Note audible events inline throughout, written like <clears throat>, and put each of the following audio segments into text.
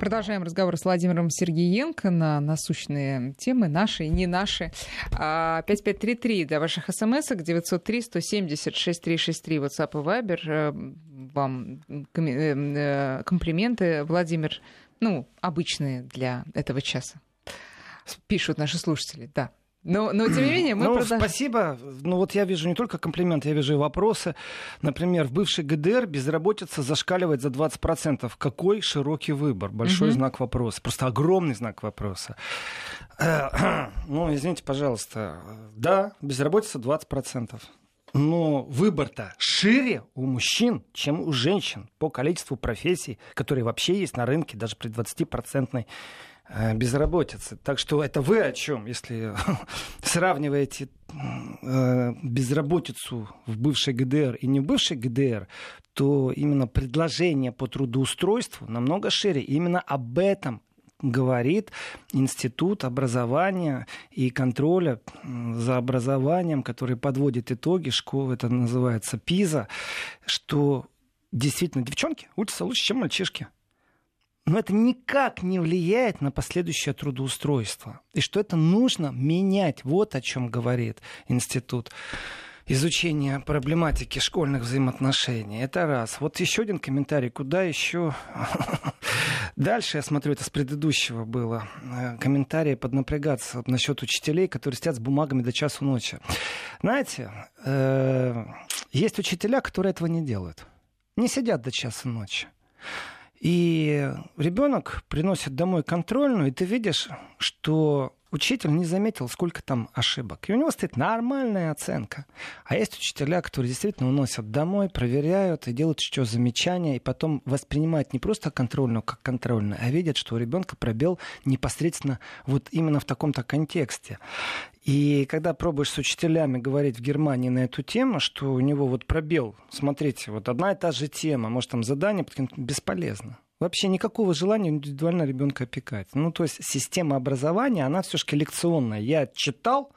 Продолжаем разговор с Владимиром Сергеенко на насущные темы, наши и не наши. 5533 для ваших смс 903-170-6363, WhatsApp и Viber. Э, вам э, э, комплименты, Владимир, ну, обычные для этого часа. Пишут наши слушатели, да. Но, но тем не <clears throat> менее мы ну, продолжаем. Спасибо. Ну вот я вижу не только комплименты, я вижу и вопросы. Например, в бывшей ГДР безработица зашкаливает за 20%. Какой широкий выбор? Большой угу. знак вопроса. Просто огромный знак вопроса. <clears throat> Ну, извините, пожалуйста. Да, безработица 20%. Но выбор-то шире у мужчин, чем у женщин по количеству профессий, которые вообще есть на рынке, даже при 20% Э, безработицы. Так что это вы о чем, если <laughs> сравниваете э, безработицу в бывшей ГДР и не в бывшей ГДР, то именно предложение по трудоустройству намного шире. Именно об этом говорит Институт образования и контроля за образованием, который подводит итоги школы, это называется ПИЗа, что действительно девчонки учатся лучше, чем мальчишки но это никак не влияет на последующее трудоустройство. И что это нужно менять. Вот о чем говорит институт изучения проблематики школьных взаимоотношений. Это раз. Вот еще один комментарий. Куда еще? <laughs> Дальше, я смотрю, это с предыдущего было. Э, комментарии поднапрягаться насчет учителей, которые сидят с бумагами до часу ночи. Знаете, э, есть учителя, которые этого не делают. Не сидят до часа ночи. И ребенок приносит домой контрольную, и ты видишь, что учитель не заметил, сколько там ошибок. И у него стоит нормальная оценка. А есть учителя, которые действительно уносят домой, проверяют и делают еще замечания, и потом воспринимают не просто контрольную как контрольную, а видят, что у ребенка пробел непосредственно вот именно в таком-то контексте. И когда пробуешь с учителями говорить в Германии на эту тему, что у него вот пробел, смотрите, вот одна и та же тема, может там задание, бесполезно. Вообще никакого желания индивидуально ребенка опекать. Ну, то есть система образования, она все-таки лекционная. Я читал,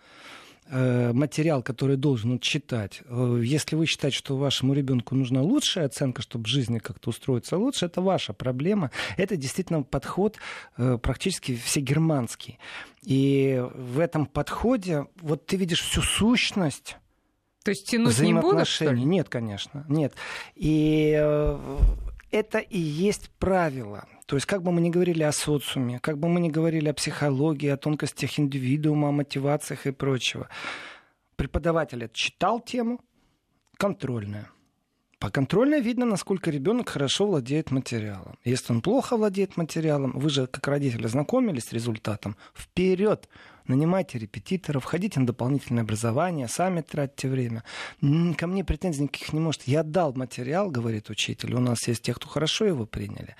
Э, материал, который должен читать. Э, если вы считаете, что вашему ребенку нужна лучшая оценка, чтобы в жизни как-то устроиться лучше, это ваша проблема. Это действительно подход э, практически всегерманский. И в этом подходе вот ты видишь всю сущность то есть тянуть не будут, что ли? Нет, конечно, нет. И это и есть правило. То есть как бы мы ни говорили о социуме, как бы мы ни говорили о психологии, о тонкостях индивидуума, о мотивациях и прочего, преподаватель читал тему, контрольная. По контрольной видно, насколько ребенок хорошо владеет материалом. Если он плохо владеет материалом, вы же как родители знакомились с результатом, вперед, нанимайте репетиторов, ходите на дополнительное образование, сами тратьте время. Ко мне претензий никаких не может. Я дал материал, говорит учитель, у нас есть те, кто хорошо его приняли.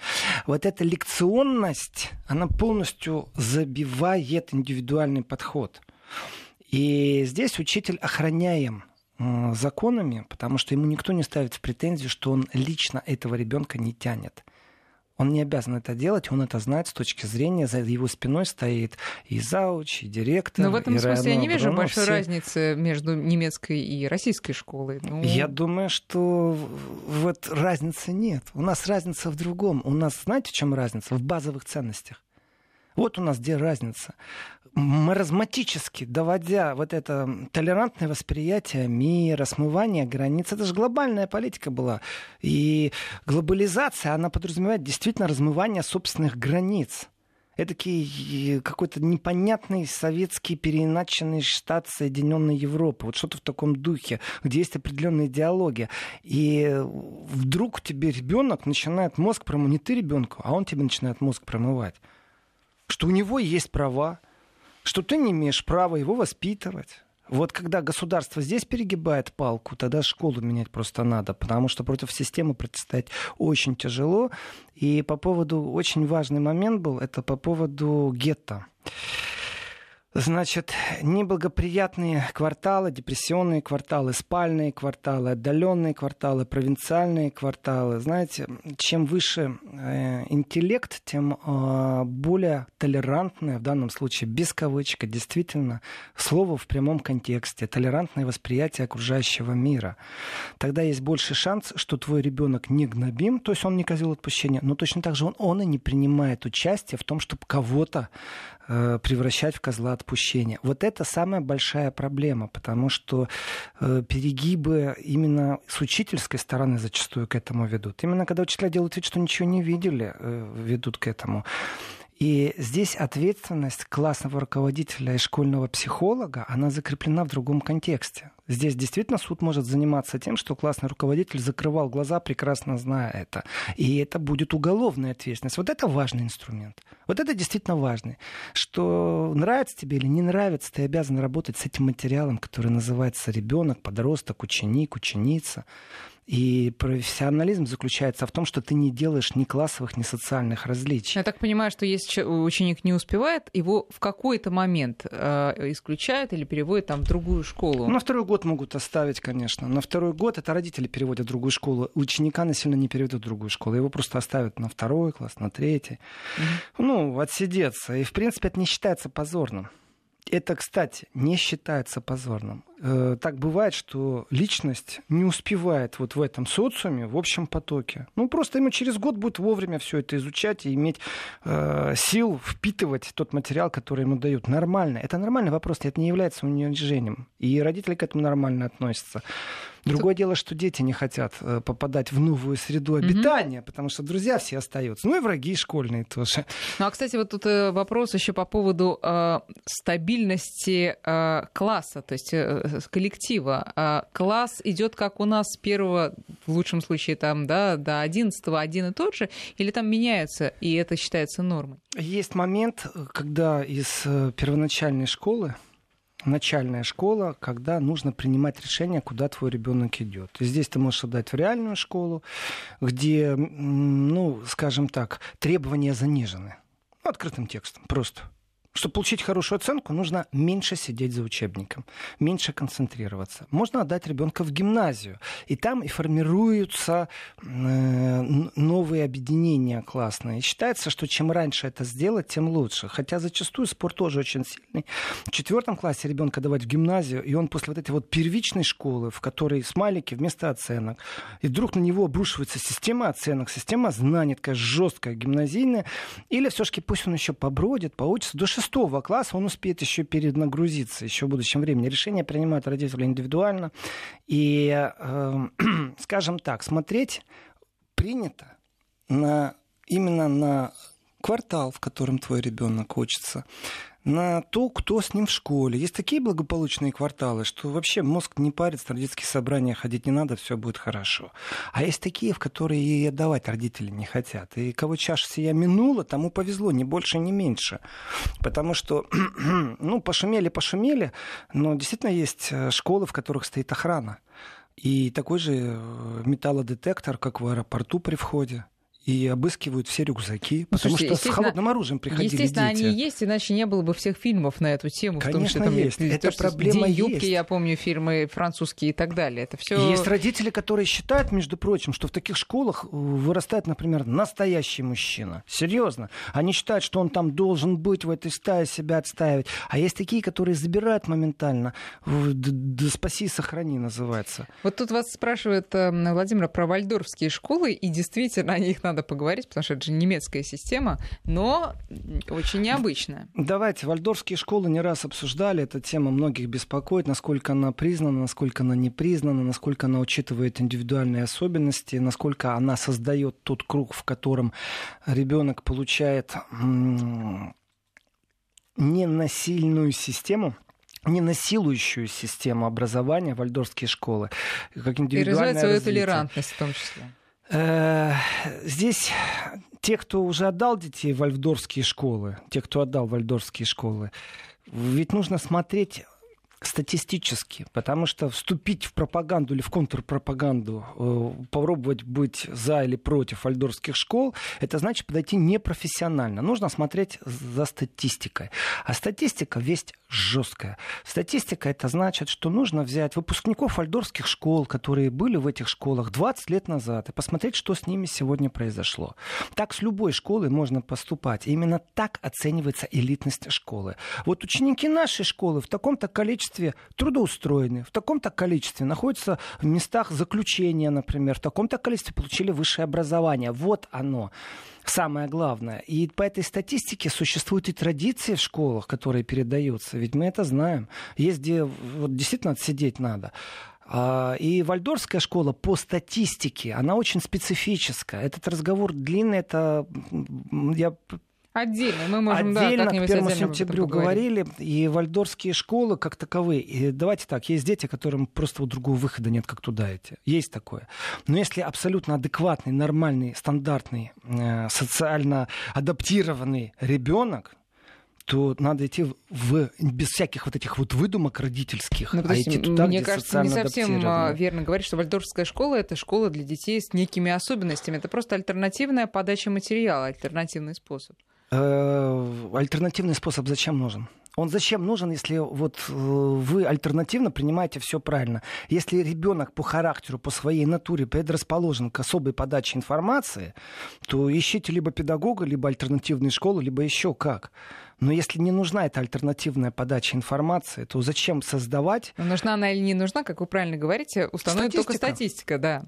Вот эта лекционность, она полностью забивает индивидуальный подход. И здесь учитель охраняем законами, потому что ему никто не ставит в претензию, что он лично этого ребенка не тянет. Он не обязан это делать, он это знает с точки зрения, за его спиной стоит и зауч, и директор. Но в этом и смысле я не вижу Бруно, большой все... разницы между немецкой и российской школой. Ну... Я думаю, что вот разницы нет. У нас разница в другом. У нас, знаете, в чем разница? В базовых ценностях. Вот у нас где разница маразматически доводя вот это толерантное восприятие мира, смывание границ. Это же глобальная политика была. И глобализация, она подразумевает действительно размывание собственных границ. Это какой-то непонятный советский переиначенный штат Соединенной Европы. Вот что-то в таком духе, где есть определенные диалоги. И вдруг тебе ребенок начинает мозг промывать. Не ты ребенку, а он тебе начинает мозг промывать. Что у него есть права, что ты не имеешь права его воспитывать. Вот когда государство здесь перегибает палку, тогда школу менять просто надо, потому что против системы противостоять очень тяжело. И по поводу, очень важный момент был, это по поводу гетто. Значит, неблагоприятные кварталы, депрессионные кварталы, спальные кварталы, отдаленные кварталы, провинциальные кварталы. Знаете, чем выше э, интеллект, тем э, более толерантное, в данном случае без кавычка, действительно, слово в прямом контексте, толерантное восприятие окружающего мира. Тогда есть больше шанс, что твой ребенок не гнобим, то есть он не козел отпущения, но точно так же он, он и не принимает участие в том, чтобы кого-то превращать в козла отпущения. Вот это самая большая проблема, потому что э, перегибы именно с учительской стороны зачастую к этому ведут. Именно когда учителя делают вид, что ничего не видели, э, ведут к этому. И здесь ответственность классного руководителя и школьного психолога, она закреплена в другом контексте. Здесь действительно суд может заниматься тем, что классный руководитель закрывал глаза, прекрасно зная это. И это будет уголовная ответственность. Вот это важный инструмент. Вот это действительно важный. Что нравится тебе или не нравится, ты обязан работать с этим материалом, который называется ребенок, подросток, ученик, ученица. И профессионализм заключается в том, что ты не делаешь ни классовых, ни социальных различий. Я так понимаю, что если ученик не успевает, его в какой-то момент э, исключают или переводят там в другую школу. На второй год могут оставить, конечно. На второй год это родители переводят в другую школу. Ученика насильно не переведут в другую школу. Его просто оставят на второй класс, на третий. Mm-hmm. Ну, отсидеться. И, в принципе, это не считается позорным. Это, кстати, не считается позорным. Э, так бывает, что личность не успевает вот в этом социуме, в общем потоке. Ну, просто ему через год будет вовремя все это изучать и иметь э, сил впитывать тот материал, который ему дают. Нормально. Это нормальный вопрос, это не является унижением. И родители к этому нормально относятся. Другое дело, что дети не хотят э, попадать в новую среду обитания, mm-hmm. потому что друзья все остаются. Ну и враги школьные тоже. Ну а, кстати, вот тут э, вопрос еще по поводу э, стабильности э, класса, то есть э, коллектива. Э, класс идет как у нас с первого, в лучшем случае, там, да, до одиннадцатого один и тот же, или там меняются, и это считается нормой? Есть момент, когда из э, первоначальной школы начальная школа, когда нужно принимать решение, куда твой ребенок идет. Здесь ты можешь отдать в реальную школу, где, ну, скажем так, требования занижены. Открытым текстом, просто. Чтобы получить хорошую оценку, нужно меньше сидеть за учебником, меньше концентрироваться. Можно отдать ребенка в гимназию, и там и формируются э, новые объединения классные. И считается, что чем раньше это сделать, тем лучше. Хотя зачастую спорт тоже очень сильный. В четвертом классе ребенка давать в гимназию, и он после вот этой вот первичной школы, в которой смайлики вместо оценок, и вдруг на него обрушивается система оценок, система знаний, такая жесткая, гимназийная, или все-таки пусть он еще побродит, поучится до шестого класса он успеет еще перенагрузиться, еще в будущем времени. Решение принимают родители индивидуально. И, э, <clears throat> скажем так, смотреть принято на, именно на квартал, в котором твой ребенок учится, на то, кто с ним в школе. Есть такие благополучные кварталы, что вообще мозг не парится, на детские собрания ходить не надо, все будет хорошо. А есть такие, в которые и отдавать родители не хотят. И кого чаша сия минула, тому повезло, ни больше, ни меньше. Потому что, <clears throat> ну, пошумели, пошумели, но действительно есть э, школы, в которых стоит охрана. И такой же э, металлодетектор, как в аэропорту при входе и обыскивают все рюкзаки, ну, потому слушайте, что с холодным оружием приходили естественно, дети. Они есть, иначе не было бы всех фильмов на эту тему. Конечно, в том, что, есть. Там, Это проблема День юбки, есть. я помню, фильмы французские и так далее. Это все... Есть родители, которые считают, между прочим, что в таких школах вырастает, например, настоящий мужчина. Серьезно. Они считают, что он там должен быть в этой стае, себя отстаивать. А есть такие, которые забирают моментально. Да спаси, сохрани называется. Вот тут вас спрашивает э, Владимир про вальдорфские школы, и действительно, о них надо надо поговорить, потому что это же немецкая система, но очень необычная. Давайте, вальдорфские школы не раз обсуждали, эта тема многих беспокоит, насколько она признана, насколько она не признана, насколько она учитывает индивидуальные особенности, насколько она создает тот круг, в котором ребенок получает ненасильную систему, ненасилующую систему образования вальдорфские школы. Как И развивает свою толерантность в том числе. Э, здесь те, кто уже отдал детей в вальдорфские школы, те, кто отдал вальдорфские школы, ведь нужно смотреть статистически, потому что вступить в пропаганду или в контрпропаганду, э, попробовать быть за или против вальдорфских школ, это значит подойти непрофессионально. Нужно смотреть за статистикой. А статистика весть жесткая. Статистика это значит, что нужно взять выпускников вальдорфских школ, которые были в этих школах 20 лет назад, и посмотреть, что с ними сегодня произошло. Так с любой школой можно поступать. И именно так оценивается элитность школы. Вот ученики нашей школы в таком-то количестве трудоустроены, в таком-то количестве находятся в местах заключения, например, в таком-то количестве получили высшее образование. Вот оно самое главное. И по этой статистике существуют и традиции в школах, которые передаются. Ведь мы это знаем. Есть где вот, действительно отсидеть надо. А, и вальдорфская школа по статистике, она очень специфическая. Этот разговор длинный, это я Отдельно, мы можем отдельно да, к первому сентябрю говорили, и вальдорские школы как таковые. И давайте так, есть дети, которым просто вот другого выхода нет, как туда идти. Есть такое. Но если абсолютно адекватный, нормальный, стандартный, э, социально адаптированный ребенок, то надо идти в, без всяких вот этих вот выдумок родительских, ну, а идти туда, мне где кажется, не совсем а, верно говорить, что вальдорфская школа — это школа для детей с некими особенностями. Это просто альтернативная подача материала, альтернативный способ. Э, альтернативный способ зачем нужен? Он зачем нужен, если вот э, вы альтернативно принимаете все правильно? Если ребенок по характеру, по своей натуре предрасположен к особой подаче информации, то ищите либо педагога, либо альтернативную школу, либо еще как. Но если не нужна эта альтернативная подача информации, то зачем создавать? Но нужна она или не нужна, как вы правильно говорите, установит статистика. только статистика, да.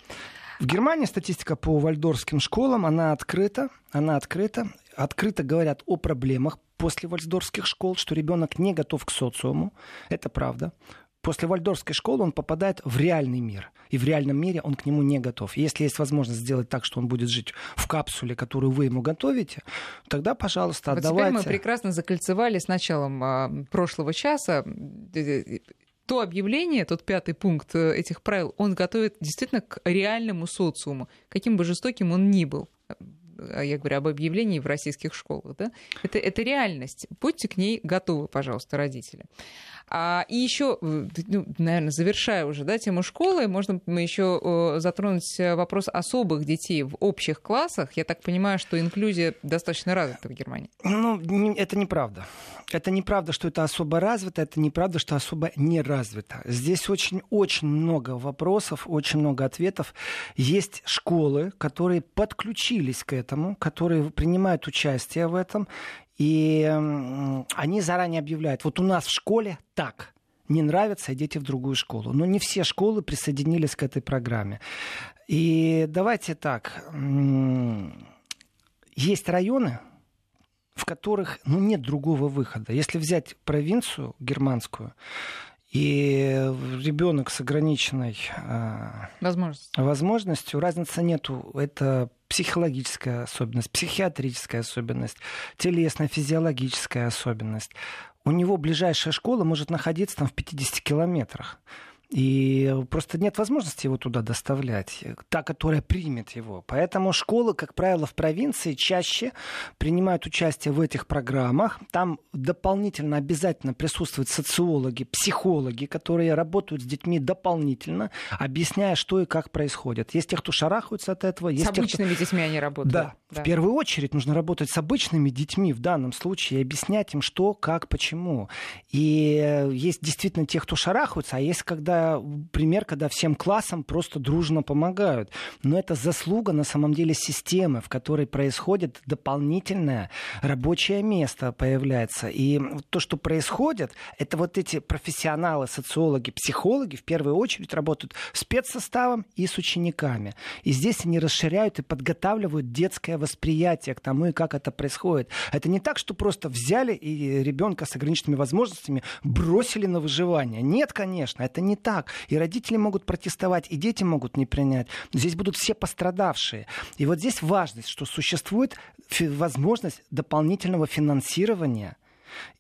В Германии статистика по вальдорфским школам, она открыта, она открыта, открыто говорят о проблемах после вальдорфских школ, что ребенок не готов к социуму, это правда. После вальдорфской школы он попадает в реальный мир. И в реальном мире он к нему не готов. Если есть возможность сделать так, что он будет жить в капсуле, которую вы ему готовите, тогда, пожалуйста, вот отдавайте. Теперь мы прекрасно закольцевали с началом а, прошлого часа то объявление, тот пятый пункт э, этих правил, он готовит действительно к реальному социуму, каким бы жестоким он ни был я говорю об объявлении в российских школах, да, это, это реальность. Будьте к ней готовы, пожалуйста, родители. А, и еще, э, ну, наверное, завершая уже да, тему школы, можно мы еще затронуть вопрос особых детей в общих классах. Я так понимаю, что инклюзия достаточно развита в Германии. Ну, это неправда. Это неправда, что это особо развито, это неправда, что особо не развито. Здесь очень-очень много вопросов, очень много ответов. Есть школы, которые подключились к этому, которые принимают участие в этом, и они заранее объявляют, вот у нас в школе так, не нравится, идите в другую школу. Но не все школы присоединились к этой программе. И давайте так, есть районы, в которых ну, нет другого выхода. Если взять провинцию германскую, и ребенок с ограниченной э, возможностью. возможностью, разницы нету. Это психологическая особенность, психиатрическая особенность, телесная, физиологическая особенность. У него ближайшая школа может находиться там в 50 километрах. И просто нет возможности его туда доставлять, та, которая примет его. Поэтому школы, как правило, в провинции чаще принимают участие в этих программах. Там дополнительно обязательно присутствуют социологи, психологи, которые работают с детьми дополнительно, объясняя, что и как происходит. Есть те, кто шарахаются от этого. Есть с обычными те, кто... детьми они работают. Да. да. В первую очередь нужно работать с обычными детьми в данном случае и объяснять им, что, как, почему. И есть действительно те, кто шарахаются, а есть когда пример, когда всем классам просто дружно помогают. Но это заслуга на самом деле системы, в которой происходит дополнительное рабочее место появляется. И то, что происходит, это вот эти профессионалы, социологи, психологи в первую очередь работают спецсоставом и с учениками. И здесь они расширяют и подготавливают детское восприятие к тому, и как это происходит. Это не так, что просто взяли и ребенка с ограниченными возможностями бросили на выживание. Нет, конечно, это не так. И родители могут протестовать, и дети могут не принять. Здесь будут все пострадавшие. И вот здесь важность, что существует возможность дополнительного финансирования –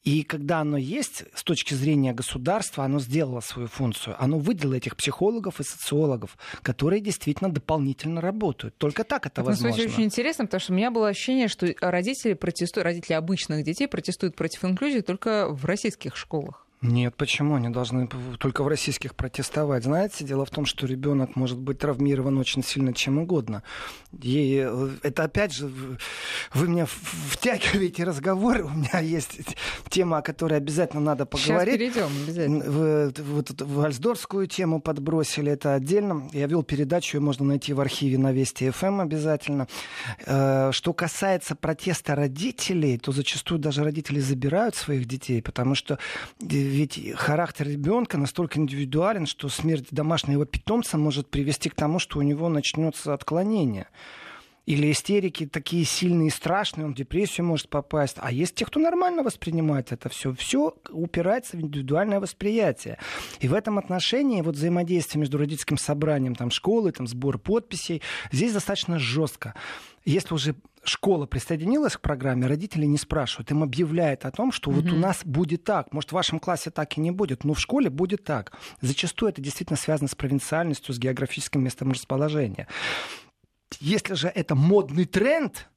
и когда оно есть, с точки зрения государства, оно сделало свою функцию. Оно выделило этих психологов и социологов, которые действительно дополнительно работают. Только так это, это возможно. Это очень интересно, потому что у меня было ощущение, что родители протестуют, родители обычных детей протестуют против инклюзии только в российских школах. Нет, почему? Они должны только в российских протестовать. Знаете, дело в том, что ребенок может быть травмирован очень сильно чем угодно. И э, это опять же, вы меня втягиваете разговоры. У меня есть тема, о которой обязательно надо поговорить. Сейчас перейдем обязательно. Вот в Альсдорскую тему подбросили, это отдельно. Я вел передачу, ее можно найти в архиве на Вести ФМ эм обязательно. Э, что касается протеста родителей, то зачастую даже родители забирают своих детей, потому что ведь характер ребенка настолько индивидуален, что смерть домашнего питомца может привести к тому, что у него начнется отклонение. Или истерики такие сильные и страшные, он в депрессию может попасть. А есть те, кто нормально воспринимает это все. Все упирается в индивидуальное восприятие. И в этом отношении вот взаимодействие между родительским собранием, там, школы, там, сбор подписей, здесь достаточно жестко. Если уже школа присоединилась к программе, родители не спрашивают, им объявляют о том, что mm-hmm. вот у нас будет так. Может, в вашем классе так и не будет, но в школе будет так. Зачастую это действительно связано с провинциальностью, с географическим местом расположения. Если же это модный тренд,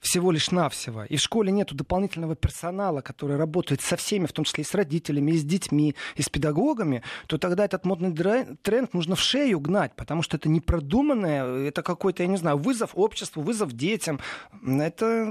всего лишь навсего. И в школе нету дополнительного персонала, который работает со всеми, в том числе и с родителями, и с детьми, и с педагогами, то тогда этот модный тренд нужно в шею гнать, потому что это непродуманное, это какой-то, я не знаю, вызов обществу, вызов детям. Это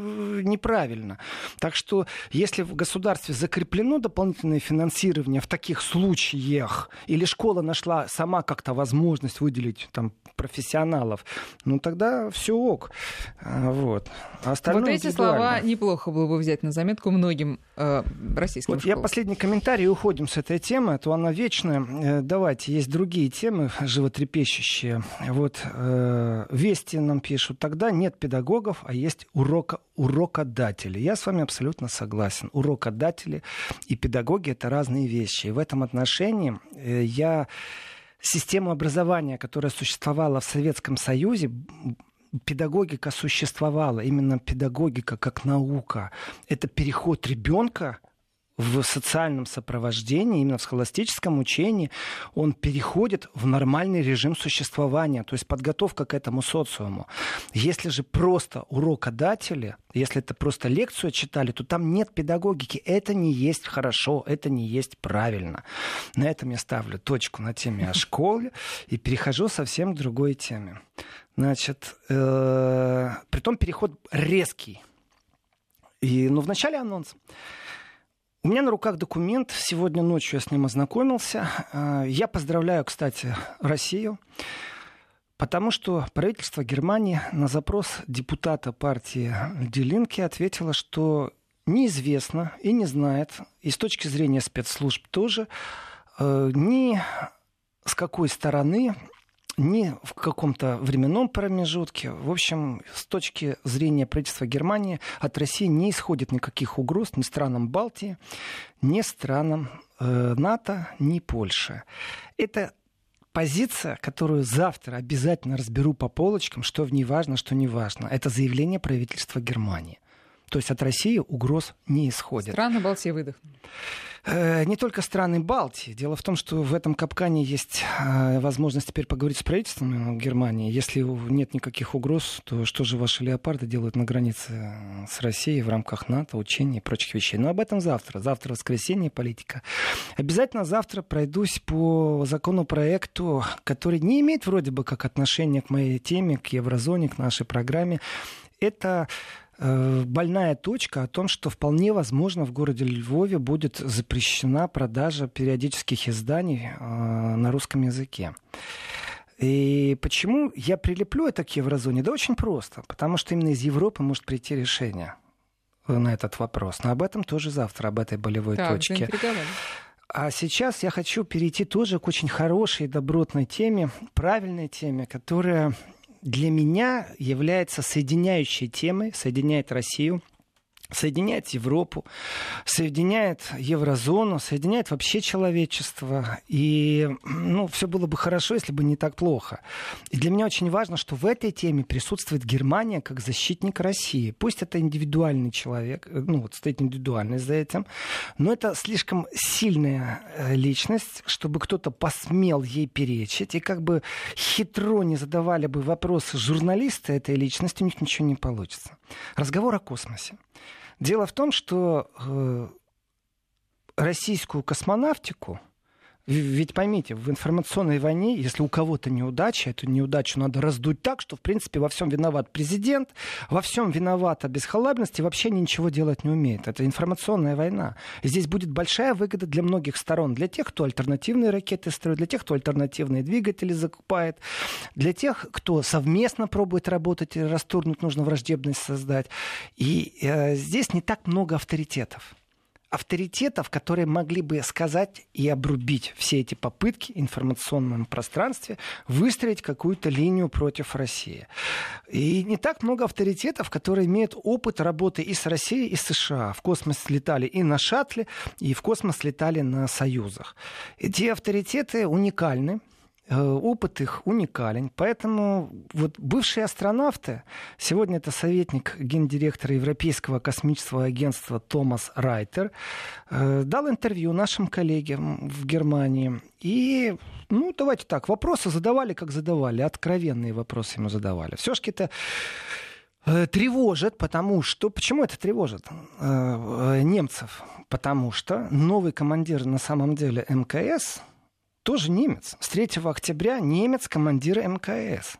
неправильно. Так что если в государстве закреплено дополнительное финансирование в таких случаях, или школа нашла сама как-то возможность выделить там профессионалов, ну тогда все ок. А, вот. А остальное вот эти слова неплохо было бы взять на заметку многим э, российским вот школам. Я последний комментарий, уходим с этой темы, а то она вечная. Э, давайте, есть другие темы животрепещущие. Вот э, Вести нам пишут, тогда нет педагогов, а есть урока, урокодатели. Я с вами абсолютно согласен. Урокодатели и педагоги — это разные вещи. И в этом отношении э, я систему образования, которая существовала в Советском Союзе, педагогика существовала, именно педагогика как наука. Это переход ребенка в социальном сопровождении, именно в схоластическом учении, он переходит в нормальный режим существования, то есть подготовка к этому социуму. Если же просто урокодатели, если это просто лекцию читали, то там нет педагогики. Это не есть хорошо, это не есть правильно. На этом я ставлю точку на теме о школе и перехожу совсем к другой теме. Значит, э, притом переход резкий. И, ну, начале анонс. У меня на руках документ. Сегодня ночью я с ним ознакомился. Э, я поздравляю, кстати, Россию, потому что правительство Германии на запрос депутата партии Делинки ответило, что неизвестно и не знает, и с точки зрения спецслужб тоже, э, ни с какой стороны ни в каком-то временном промежутке. В общем, с точки зрения правительства Германии от России не исходит никаких угроз ни странам Балтии, ни странам э, НАТО, ни Польши. Это позиция, которую завтра обязательно разберу по полочкам, что в ней важно, что не важно. Это заявление правительства Германии. То есть от России угроз не исходит. Страны Балтии выдохнули. Э, не только страны Балтии. Дело в том, что в этом капкане есть э, возможность теперь поговорить с правительством Германии. Если нет никаких угроз, то что же ваши леопарды делают на границе с Россией в рамках НАТО, учений и прочих вещей? Но об этом завтра. Завтра воскресенье, политика. Обязательно завтра пройдусь по законопроекту, который не имеет вроде бы как отношения к моей теме, к еврозоне, к нашей программе. Это Э, больная точка о том, что вполне возможно в городе Львове будет запрещена продажа периодических изданий э, на русском языке. И почему я прилеплю это к еврозоне? Да очень просто. Потому что именно из Европы может прийти решение на этот вопрос. Но об этом тоже завтра, об этой болевой так, точке. А сейчас я хочу перейти тоже к очень хорошей, добротной теме, правильной теме, которая для меня является соединяющей темой, соединяет Россию – соединяет Европу, соединяет еврозону, соединяет вообще человечество. И ну, все было бы хорошо, если бы не так плохо. И для меня очень важно, что в этой теме присутствует Германия как защитник России. Пусть это индивидуальный человек, э, ну вот стоит индивидуальность за этим, но это слишком сильная э, личность, чтобы кто-то посмел ей перечить. И как бы хитро не задавали бы вопросы журналисты этой личности, у них ничего не получится. Разговор о космосе. Дело в том, что э, российскую космонавтику, ведь поймите, в информационной войне, если у кого-то неудача, эту неудачу надо раздуть так, что, в принципе, во всем виноват президент, во всем виновата бесхалабность и вообще ничего делать не умеет. Это информационная война. И здесь будет большая выгода для многих сторон. Для тех, кто альтернативные ракеты строит, для тех, кто альтернативные двигатели закупает, для тех, кто совместно пробует работать и расторгнуть нужно враждебность создать. И э, здесь не так много авторитетов авторитетов, которые могли бы сказать и обрубить все эти попытки в информационном пространстве, выстроить какую-то линию против России. И не так много авторитетов, которые имеют опыт работы и с Россией, и с США. В космос летали и на шаттле, и в космос летали на союзах. Эти авторитеты уникальны. Э, опыт их уникален. Поэтому вот бывшие астронавты, сегодня это советник гендиректора Европейского космического агентства Томас Райтер, э, дал интервью нашим коллегам в Германии. И, ну, давайте так, вопросы задавали, как задавали, откровенные вопросы ему задавали. Все-таки это э, тревожит, потому что... Почему это тревожит немцев? Потому что новый командир на самом деле МКС, тоже немец. С 3 октября немец командир МКС.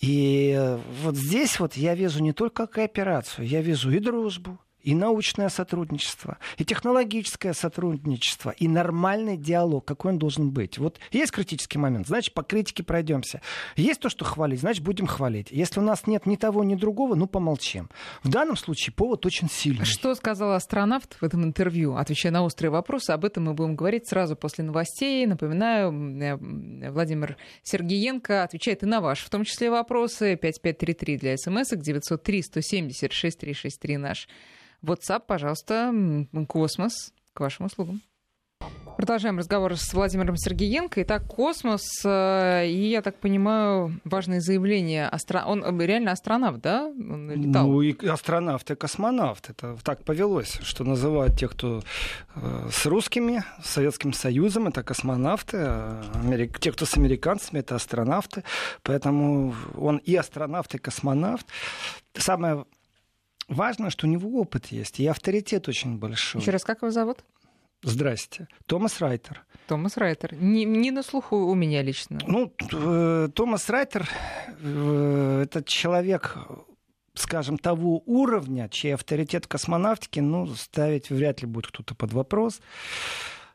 И э, вот здесь вот я вижу не только кооперацию, я вижу и дружбу, и научное сотрудничество, и технологическое сотрудничество, и нормальный диалог, какой он должен быть. Вот есть критический момент, значит, по критике пройдемся. Есть то, что хвалить, значит, будем хвалить. Если у нас нет ни того, ни другого, ну, помолчим. В данном случае повод очень сильный. Что сказал астронавт в этом интервью, отвечая на острые вопросы? Об этом мы будем говорить сразу после новостей. Напоминаю, э, Владимир Сергеенко отвечает и на ваши, в том числе, вопросы. 5533 для смс, 903 170 6363 наш WhatsApp, пожалуйста, космос к вашим услугам. Продолжаем разговор с Владимиром Сергеенко. Итак, космос, э, и, я так понимаю, важное заявление. Астро... Он э, реально астронавт, да? Он летал? Ну, и астронавт, и космонавт. Это так повелось, что называют тех, кто э, с русскими, с Советским Союзом, это космонавты, а Америк... те, кто с американцами, это астронавты. Поэтому он и астронавт, и космонавт. Самое важно, что у него опыт есть и авторитет очень большой. Еще раз, как его зовут? Здрасте. Томас Райтер. Томас Райтер. Не, не на слуху у меня лично. Ну, э, Томас Райтер э, это человек, скажем, того уровня, чей авторитет в космонавтике, ну, ставить вряд ли будет кто-то под вопрос.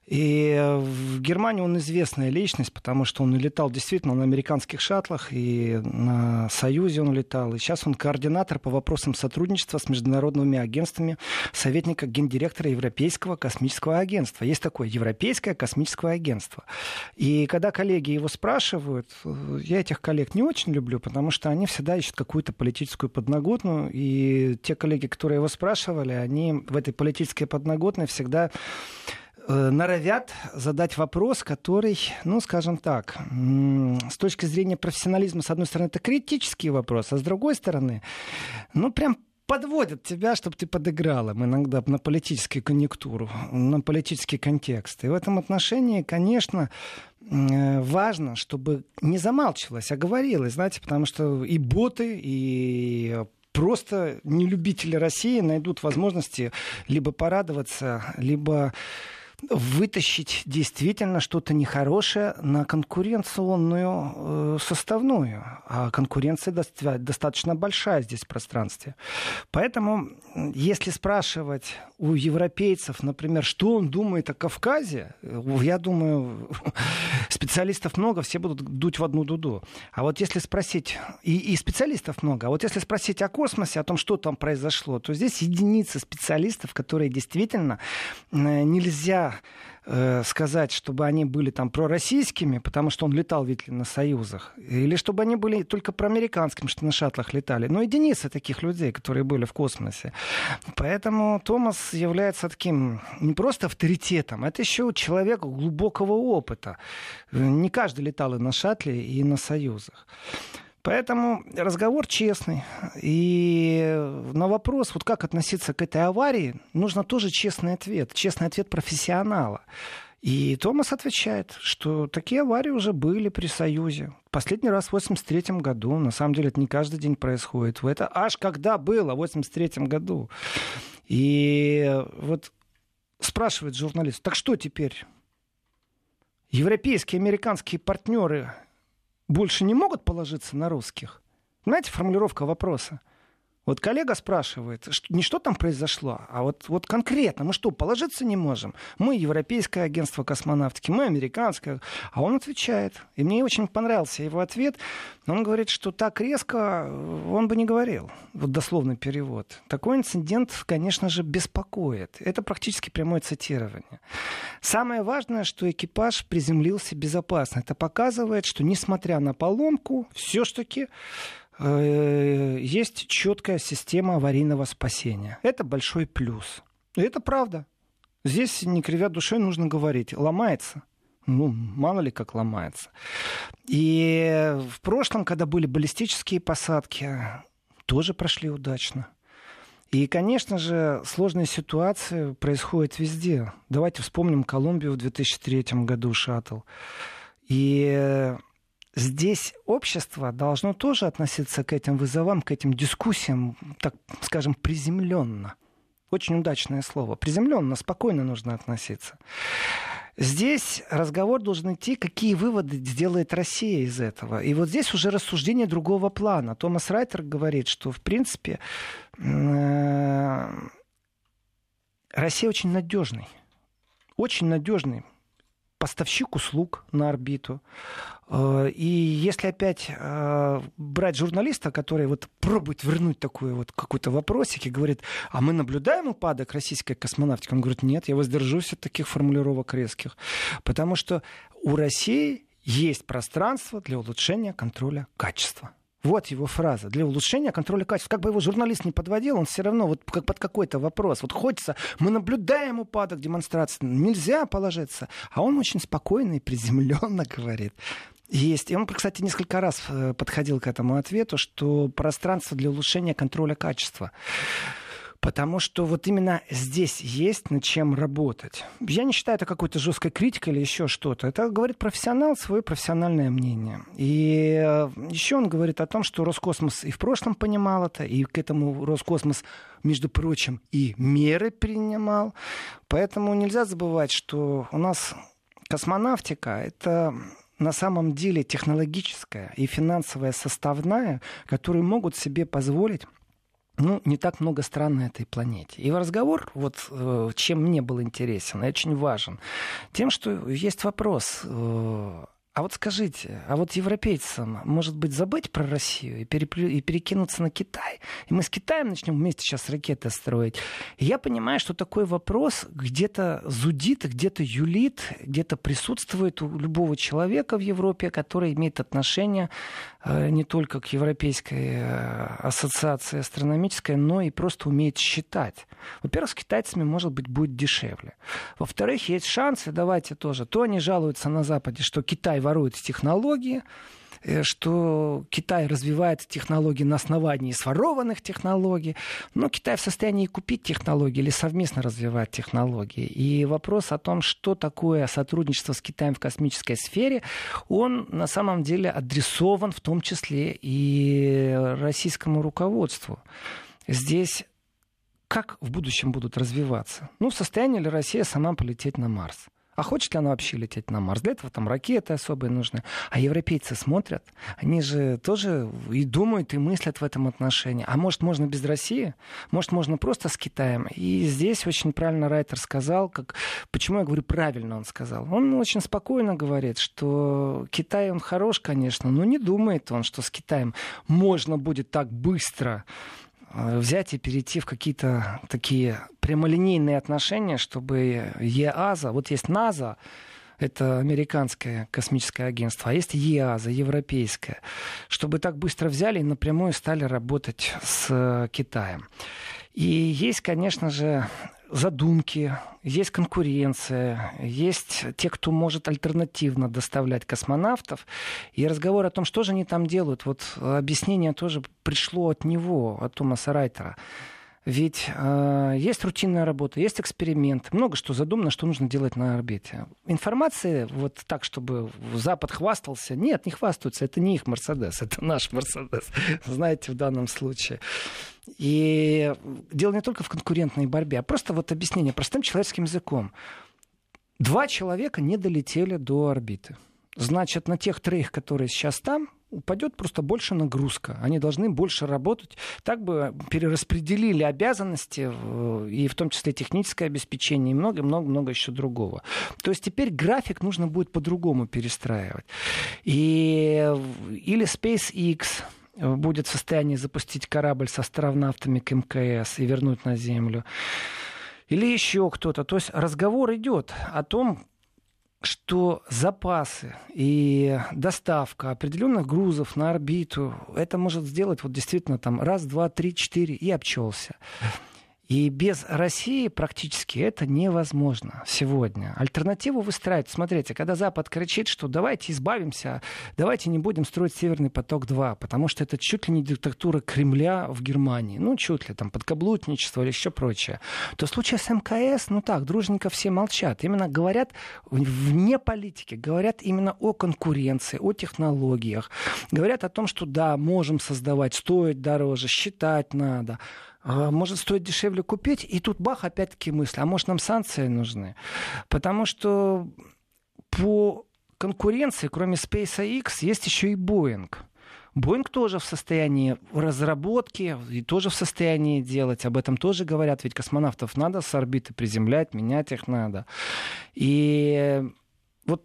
И в Германии он известная личность, потому что он летал действительно на американских шаттлах, и на Союзе он летал. И сейчас он координатор по вопросам сотрудничества с международными агентствами, советника гендиректора Европейского космического агентства. Есть такое Европейское космическое агентство. И когда коллеги его спрашивают, я этих коллег не очень люблю, потому что они всегда ищут какую-то политическую подноготную, и те коллеги, которые его спрашивали, они в этой политической подноготной всегда Э, норовят задать вопрос, который, ну, скажем так, с точки зрения профессионализма, с одной стороны, это критический вопрос, а с другой стороны, ну, прям подводят тебя, чтобы ты подыграл им иногда на политическую конъюнктуру, на политический контекст. И в этом отношении, конечно, э, важно, чтобы не замалчивалось, а говорилось, знаете, потому что и боты, и просто нелюбители России найдут возможности либо порадоваться, либо вытащить действительно что-то нехорошее на конкуренционную э, составную. А конкуренция достаточно большая здесь в пространстве. Поэтому, если спрашивать у европейцев, например, что он думает о Кавказе, э, я думаю, <laughs> специалистов много, все будут дуть в одну дуду. А вот если спросить, и, и специалистов много, а вот если спросить о космосе, о том, что там произошло, то здесь единицы специалистов, которые действительно э, э, сказать, чтобы они были там пророссийскими, потому что он летал ведь на союзах, или чтобы они были только проамериканскими, что на шаттлах летали. Но единицы таких людей, которые были в космосе. Поэтому Томас является таким не просто авторитетом, это еще человек глубокого опыта. Не каждый летал и на шаттле, и на союзах. Поэтому разговор честный. И на вопрос, вот как относиться к этой аварии, нужно тоже честный ответ. Честный ответ профессионала. И Томас отвечает, что такие аварии уже были при Союзе. Последний раз в 83 году. На самом деле это не каждый день происходит. Это аж когда было, в 83 году. И вот спрашивает журналист, так что теперь? Европейские, американские партнеры больше не могут положиться на русских? Знаете, формулировка вопроса. Вот коллега спрашивает, не что там произошло, а вот, вот конкретно, мы что, положиться не можем? Мы Европейское агентство космонавтики, мы американское. А он отвечает. И мне очень понравился его ответ. Он говорит, что так резко он бы не говорил. Вот дословный перевод. Такой инцидент, конечно же, беспокоит. Это практически прямое цитирование. Самое важное, что экипаж приземлился безопасно. Это показывает, что несмотря на поломку, все-таки Э, есть четкая система аварийного спасения. Это большой плюс. И это правда. Здесь, не кривя душой, нужно говорить. Ломается. Ну, мало ли как ломается. И в прошлом, когда были баллистические посадки, тоже прошли удачно. И, конечно же, сложные ситуации происходят везде. Давайте вспомним Колумбию в 2003 году, шаттл. И здесь общество должно тоже относиться к этим вызовам, к этим дискуссиям, так скажем, приземленно. Очень удачное слово. Приземленно, спокойно нужно относиться. Здесь разговор должен идти, какие выводы сделает Россия из этого. И вот здесь уже рассуждение другого плана. Томас Райтер говорит, что, в принципе, э, Россия очень надежный. Очень надежный поставщик услуг на орбиту. Э, и если опять э, брать журналиста, который вот пробует вернуть такой вот какой-то вопросик и говорит, а мы наблюдаем упадок российской космонавтики, он говорит, нет, я воздержусь от таких формулировок резких, потому что у России есть пространство для улучшения контроля качества. Вот его фраза. Для улучшения контроля качества. Как бы его журналист не подводил, он все равно вот как под какой-то вопрос. Вот хочется, мы наблюдаем упадок демонстрации, нельзя положиться. А он очень спокойно и приземленно говорит. Есть. И он, кстати, несколько раз э, подходил к этому ответу, что пространство для улучшения контроля качества. Потому что вот именно здесь есть над чем работать. Я не считаю это какой-то жесткой критикой или еще что-то. Это говорит профессионал, свое профессиональное мнение. И э, еще он говорит о том, что Роскосмос и в прошлом понимал это, и к этому Роскосмос, между прочим, и меры принимал. Поэтому нельзя забывать, что у нас космонавтика — это на самом деле технологическая и финансовая составная, которые могут себе позволить ну, не так много стран на этой планете. И разговор, вот э, чем мне был интересен и очень важен, тем, что есть вопрос, э, а вот скажите, а вот европейцам, может быть, забыть про Россию и, переплю... и перекинуться на Китай? И мы с Китаем начнем вместе сейчас ракеты строить. И я понимаю, что такой вопрос где-то зудит, где-то юлит, где-то присутствует у любого человека в Европе, который имеет отношение не только к Европейской э, ассоциации астрономической, но и просто умеет считать. Во-первых, с китайцами, может быть, будет дешевле. Во-вторых, есть шансы, давайте тоже, то они жалуются на Западе, что Китай ворует технологии, э, что Китай развивает технологии на основании сворованных технологий, но Китай в состоянии купить технологии или совместно развивать технологии. И вопрос о том, что такое сотрудничество с Китаем в космической сфере, он на самом деле адресован в том числе и российскому руководству. Здесь как в будущем будут развиваться? Ну, в состоянии ли Россия сама полететь на Марс? А хочет ли она вообще лететь на Марс? Для этого там ракеты особые нужны. А европейцы смотрят, они же тоже и думают, и мыслят в этом отношении. А может, можно без России? Может, можно просто с Китаем? И здесь очень правильно Райтер сказал, как... почему я говорю правильно он сказал. Он очень спокойно говорит, что Китай, он хорош, конечно, но не думает он, что с Китаем можно будет так быстро взять и перейти в какие-то такие прямолинейные отношения, чтобы ЕАЗа, вот есть НАЗа, это американское космическое агентство, а есть ЕАЗа, европейское, чтобы так быстро взяли и напрямую стали работать с Китаем. И есть, конечно же, задумки, есть конкуренция, есть те, кто может альтернативно доставлять космонавтов. И разговор о том, что же они там делают, вот объяснение тоже пришло от него, от Томаса Райтера. Ведь э, есть рутинная работа, есть эксперимент, много что задумано, что нужно делать на орбите. Информация вот так, чтобы Запад хвастался, нет, не хвастаются, это не их Мерседес, это наш Мерседес, <laughs> знаете, в данном случае. И дело не только в конкурентной борьбе, а просто вот объяснение простым человеческим языком. Два человека не долетели до орбиты. Значит, на тех троих, которые сейчас там, упадет просто больше нагрузка. Они должны больше работать. Так бы перераспределили обязанности, и в том числе техническое обеспечение, и много-много-много еще другого. То есть теперь график нужно будет по-другому перестраивать. И, или SpaceX будет в состоянии запустить корабль с астронавтами к МКС и вернуть на Землю. Или еще кто-то. То есть разговор идет о том, что запасы и доставка определенных грузов на орбиту, это может сделать вот действительно там раз, два, три, четыре и обчелся. И без России практически это невозможно сегодня. Альтернативу выстраивать. Смотрите, когда Запад кричит, что давайте избавимся, давайте не будем строить Северный поток-2, потому что это чуть ли не диктатура Кремля в Германии, ну, чуть ли там подкаблутничество или еще прочее, то в случае с МКС, ну так, дружненько все молчат. Именно говорят вне политики, говорят именно о конкуренции, о технологиях. Говорят о том, что да, можем создавать, стоить дороже, считать надо. А, может стоить дешевле купить, и тут бах, опять-таки мысль, а может нам санкции нужны? Потому что по конкуренции, кроме SpaceX, есть еще и Boeing. Боинг тоже в состоянии разработки и тоже в состоянии делать. Об этом тоже говорят. Ведь космонавтов надо с орбиты приземлять, менять их надо. И вот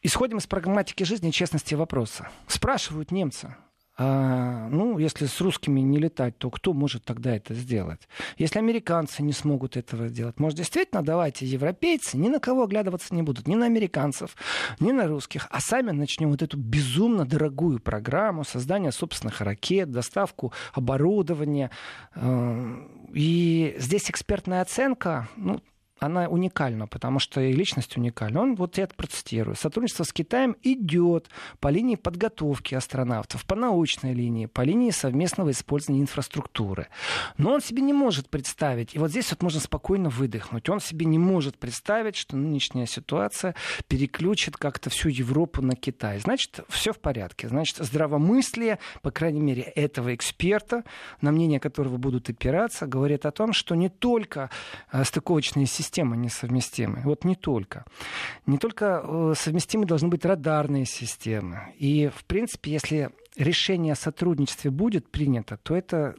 исходим из прагматики жизни и честности вопроса. Спрашивают немцы, а, ну, если с русскими не летать, то кто может тогда это сделать? Если американцы не смогут этого сделать, может, действительно, давайте европейцы ни на кого оглядываться не будут, ни на американцев, ни на русских, а сами начнем вот эту безумно дорогую программу создания собственных ракет, доставку оборудования. А, и здесь экспертная оценка, ну, она уникальна, потому что и личность уникальна. Он, вот я процитирую. Сотрудничество с Китаем идет по линии подготовки астронавтов, по научной линии, по линии совместного использования инфраструктуры. Но он себе не может представить, и вот здесь вот можно спокойно выдохнуть, он себе не может представить, что нынешняя ситуация переключит как-то всю Европу на Китай. Значит, все в порядке. Значит, здравомыслие, по крайней мере, этого эксперта, на мнение которого будут опираться, говорит о том, что не только э, стыковочные системы, системы несовместимы. Вот не только. Не только э, совместимы должны быть радарные системы. И, в принципе, если решение о сотрудничестве будет принято, то это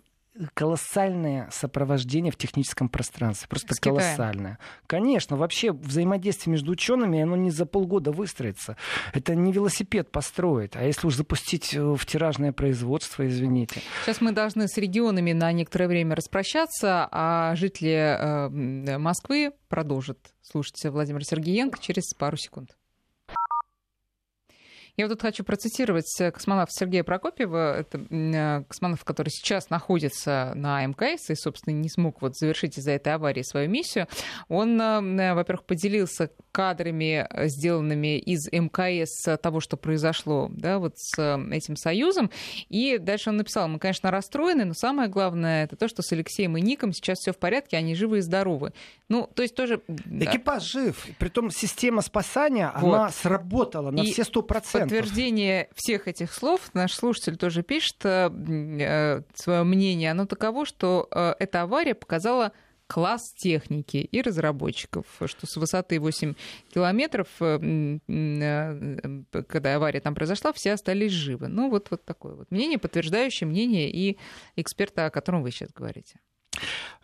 колоссальное сопровождение в техническом пространстве. Просто С колоссальное. Китаем. Конечно, вообще взаимодействие между учеными, оно не за полгода выстроится. Это не велосипед построить. А если уж запустить э, в тиражное производство, извините. Сейчас мы должны с регионами на некоторое время распрощаться, а жители э, Москвы продолжат слушать Владимир Сергеенко через пару секунд. Я вот тут хочу процитировать э, космонавта Сергея Прокопьева, это э, космонавт, который сейчас находится на МКС и, собственно, не смог вот завершить из-за этой аварии свою миссию. Он, э, во-первых, поделился кадрами, сделанными из МКС того, что произошло да, вот с этим союзом. И дальше он написал, мы, конечно, расстроены, но самое главное это то, что с Алексеем и Ником сейчас все в порядке, они живы и здоровы. Ну, то есть тоже... Экипаж да. жив. Притом система спасания, вот. она сработала на и все сто процентов подтверждение всех этих слов наш слушатель тоже пишет э, э свое мнение. Оно таково, что э, эта авария показала класс техники и разработчиков, что с высоты 8 километров, когда авария там произошла, все остались живы. Ну, вот, вот такое вот мнение, подтверждающее мнение и эксперта, о котором вы сейчас говорите.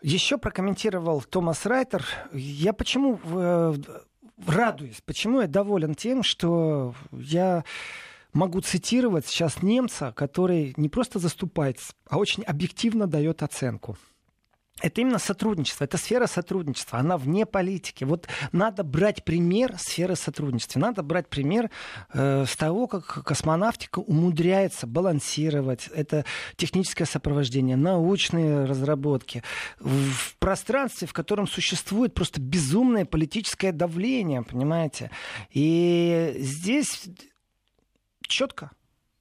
Еще прокомментировал Томас Райтер. Я почему радуюсь. Почему я доволен тем, что я могу цитировать сейчас немца, который не просто заступается, а очень объективно дает оценку это именно сотрудничество, это сфера сотрудничества, она вне политики. Вот надо брать пример сферы сотрудничества, надо брать пример э, с того, как космонавтика умудряется балансировать это техническое сопровождение, научные разработки в пространстве, в котором существует просто безумное политическое давление, понимаете? И здесь четко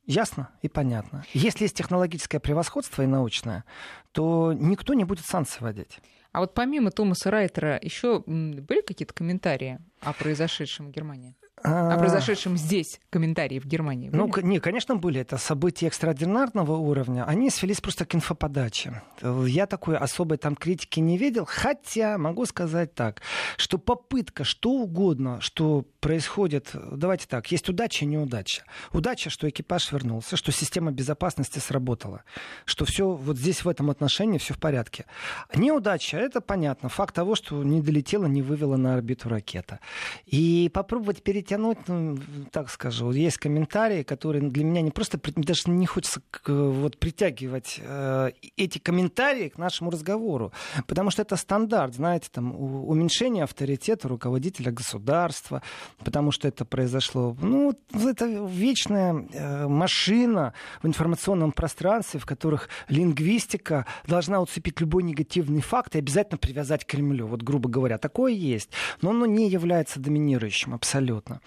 Ясно и понятно. Если есть технологическое превосходство и научное, то никто не будет санкции вводить. А вот помимо Томаса Райтера еще были какие-то комментарии о произошедшем в Германии? О произошедшем здесь комментарии в Германии? Были? Ну, не, конечно, были. Это события экстраординарного уровня. Они свелись просто к инфоподаче. Я такой особой там критики не видел. Хотя могу сказать так, что попытка что угодно, что происходит... Давайте так, есть удача и неудача. Удача, что экипаж вернулся, что система безопасности сработала, что все вот здесь в этом отношении все в порядке. Неудача, это понятно. Факт того, что не долетела, не вывела на орбиту ракета. И попробовать перейти тянуть, ну, так скажу, есть комментарии, которые для меня не просто, даже не хочется вот притягивать э, эти комментарии к нашему разговору, потому что это стандарт, знаете, там уменьшение авторитета руководителя государства, потому что это произошло, ну, это вечная э, машина в информационном пространстве, в которых лингвистика должна уцепить любой негативный факт и обязательно привязать к Кремлю, вот грубо говоря, такое есть, но оно не является доминирующим абсолютно.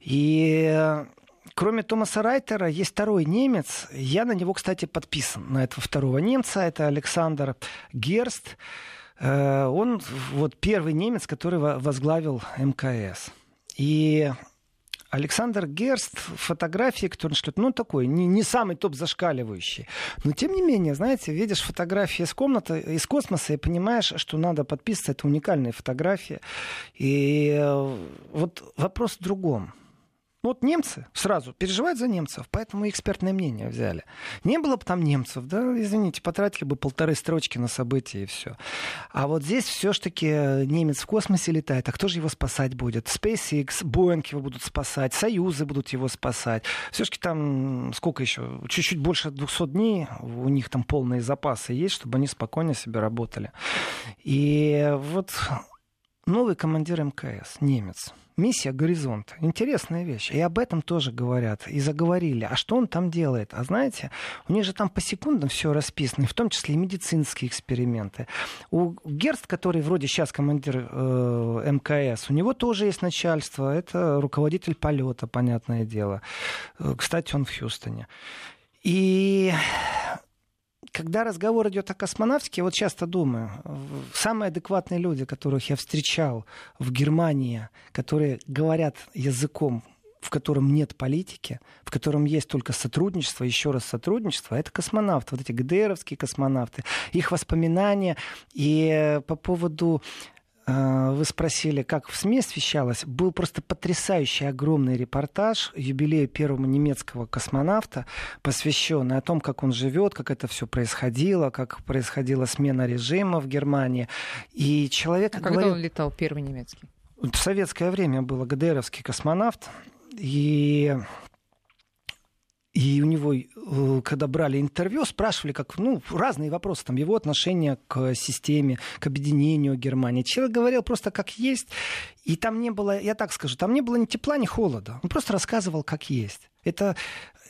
И Кроме Томаса Райтера, есть второй немец. Я на него, кстати, подписан, на этого второго немца. Это Александр Герст. Э, он вот первый немец, который возглавил МКС. И Александр Герст, фотографии, которые шлют, ну, такой, не, не самый топ зашкаливающий. Но, тем не менее, знаете, видишь фотографии из комнаты, из космоса, и понимаешь, что надо подписываться, это уникальные фотографии. И э, вот вопрос в другом. Вот немцы сразу переживают за немцев, поэтому экспертное мнение взяли. Не было бы там немцев, да, извините, потратили бы полторы строчки на события и все. А вот здесь все-таки немец в космосе летает, а кто же его спасать будет? SpaceX, Boeing его будут спасать, Союзы будут его спасать. Все-таки там сколько еще? Чуть-чуть больше 200 дней, у них там полные запасы есть, чтобы они спокойно себе работали. И вот новый командир МКС, немец, Миссия «Горизонт». Интересная вещь. И об этом тоже говорят. И заговорили. А что он там делает? А знаете, у них же там по секундам все расписано, в том числе и медицинские эксперименты. У Герст, который вроде сейчас командир э, МКС, у него тоже есть начальство. Это руководитель полета, понятное дело. Э, кстати, он в Хьюстоне. И когда разговор идет о космонавтике, вот часто думаю, самые адекватные люди, которых я встречал в Германии, которые говорят языком в котором нет политики, в котором есть только сотрудничество, еще раз сотрудничество, это космонавты, вот эти ГДРовские космонавты, их воспоминания. И по поводу вы спросили, как в СМИ освещалось. Был просто потрясающий огромный репортаж юбилею первого немецкого космонавта, посвященный о том, как он живет, как это все происходило, как происходила смена режима в Германии. И человек а говорил... когда он летал первый немецкий? В советское время был ГДРовский космонавт. И и у него, э, когда брали интервью, спрашивали, как, ну, разные вопросы, там, его отношение к системе, к объединению Германии. Человек говорил просто как есть, и там не было, я так скажу, там не было ни тепла, ни холода. Он просто рассказывал как есть. Это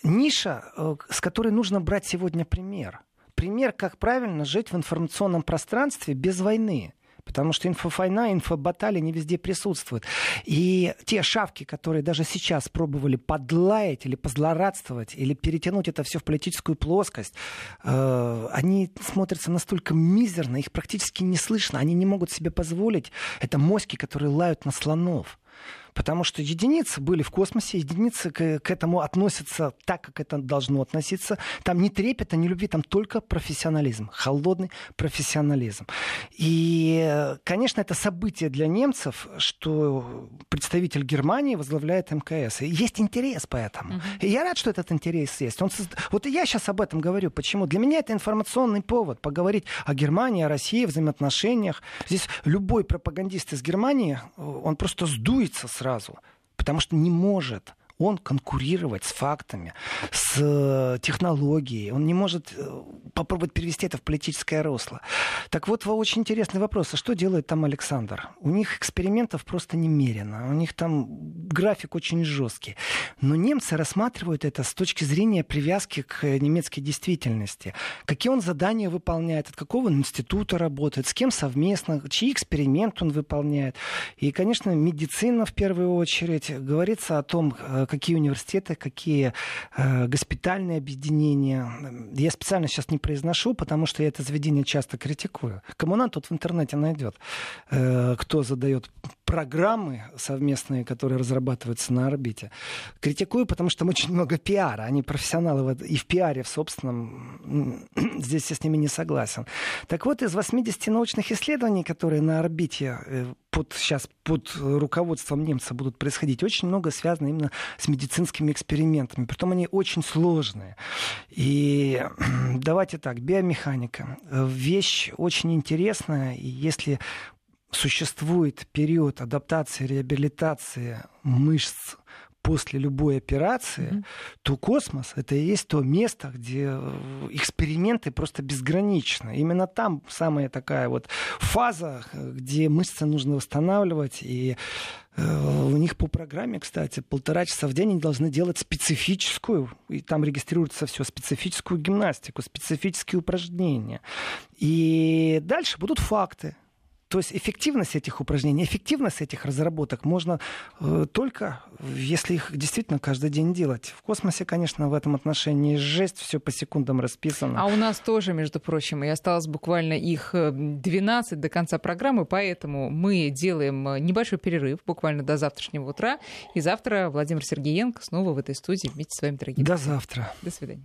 ниша, э, с которой нужно брать сегодня пример. Пример, как правильно жить в информационном пространстве без войны. Потому что инфовойна, инфобаталия не везде присутствуют. И те шавки, которые даже сейчас пробовали подлаять или позлорадствовать, или перетянуть это все в политическую плоскость, э, они смотрятся настолько мизерно, их практически не слышно, они не могут себе позволить. Это моськи, которые лают на слонов. Потому что единицы были в космосе, единицы к, к этому относятся так, как это должно относиться. Там не трепета, не любви, там только профессионализм, холодный профессионализм. И, конечно, это событие для немцев, что представитель Германии возглавляет МКС. И есть интерес поэтому. Uh-huh. И я рад, что этот интерес есть. Он... Вот я сейчас об этом говорю. Почему? Для меня это информационный повод поговорить о Германии, о России, взаимоотношениях. Здесь любой пропагандист из Германии, он просто сдуется с сразу, потому что не может он конкурировать с фактами, с э, технологией. Он не может э, попробовать перевести это в политическое русло. Так вот, очень интересный вопрос. А что делает там Александр? У них экспериментов просто немерено. У них там график очень жесткий. Но немцы рассматривают это с точки зрения привязки к немецкой действительности. Какие он задания выполняет, от какого он института работает, с кем совместно, чьи эксперименты он выполняет. И, конечно, медицина в первую очередь. Говорится о том, э, какие университеты, какие э, госпитальные объединения. Я специально сейчас не произношу, потому что я это заведение часто критикую. Кому надо, тот в интернете найдет, э, кто задает программы совместные, которые разрабатываются на орбите. Критикую, потому что там очень много пиара. Они профессионалы и в пиаре, в собственном. <clears throat> Здесь я с ними не согласен. Так вот, из 80 научных исследований, которые на орбите э, под, сейчас под руководством немца будут происходить, очень много связано именно с медицинскими экспериментами. Притом они очень сложные. И <clears throat> давайте так, биомеханика. Вещь очень интересная. И если существует период адаптации, реабилитации мышц после любой операции, mm-hmm. то космос это и есть то место, где э, эксперименты просто безграничны. Именно там самая такая вот фаза, где мышцы нужно восстанавливать, и э, у них по программе, кстати, полтора часа в день они должны делать специфическую, и там регистрируется все, специфическую гимнастику, специфические упражнения. И дальше будут факты. То есть эффективность этих упражнений, эффективность этих разработок можно э, только, если их действительно каждый день делать. В космосе, конечно, в этом отношении жесть, все по секундам расписано. А у нас тоже, между прочим, и осталось буквально их 12 э, до конца программы, поэтому мы делаем э, небольшой перерыв буквально до завтрашнего утра. И завтра Владимир Сергеенко снова в этой студии вместе с вами, дорогие. До завтра. До свидания.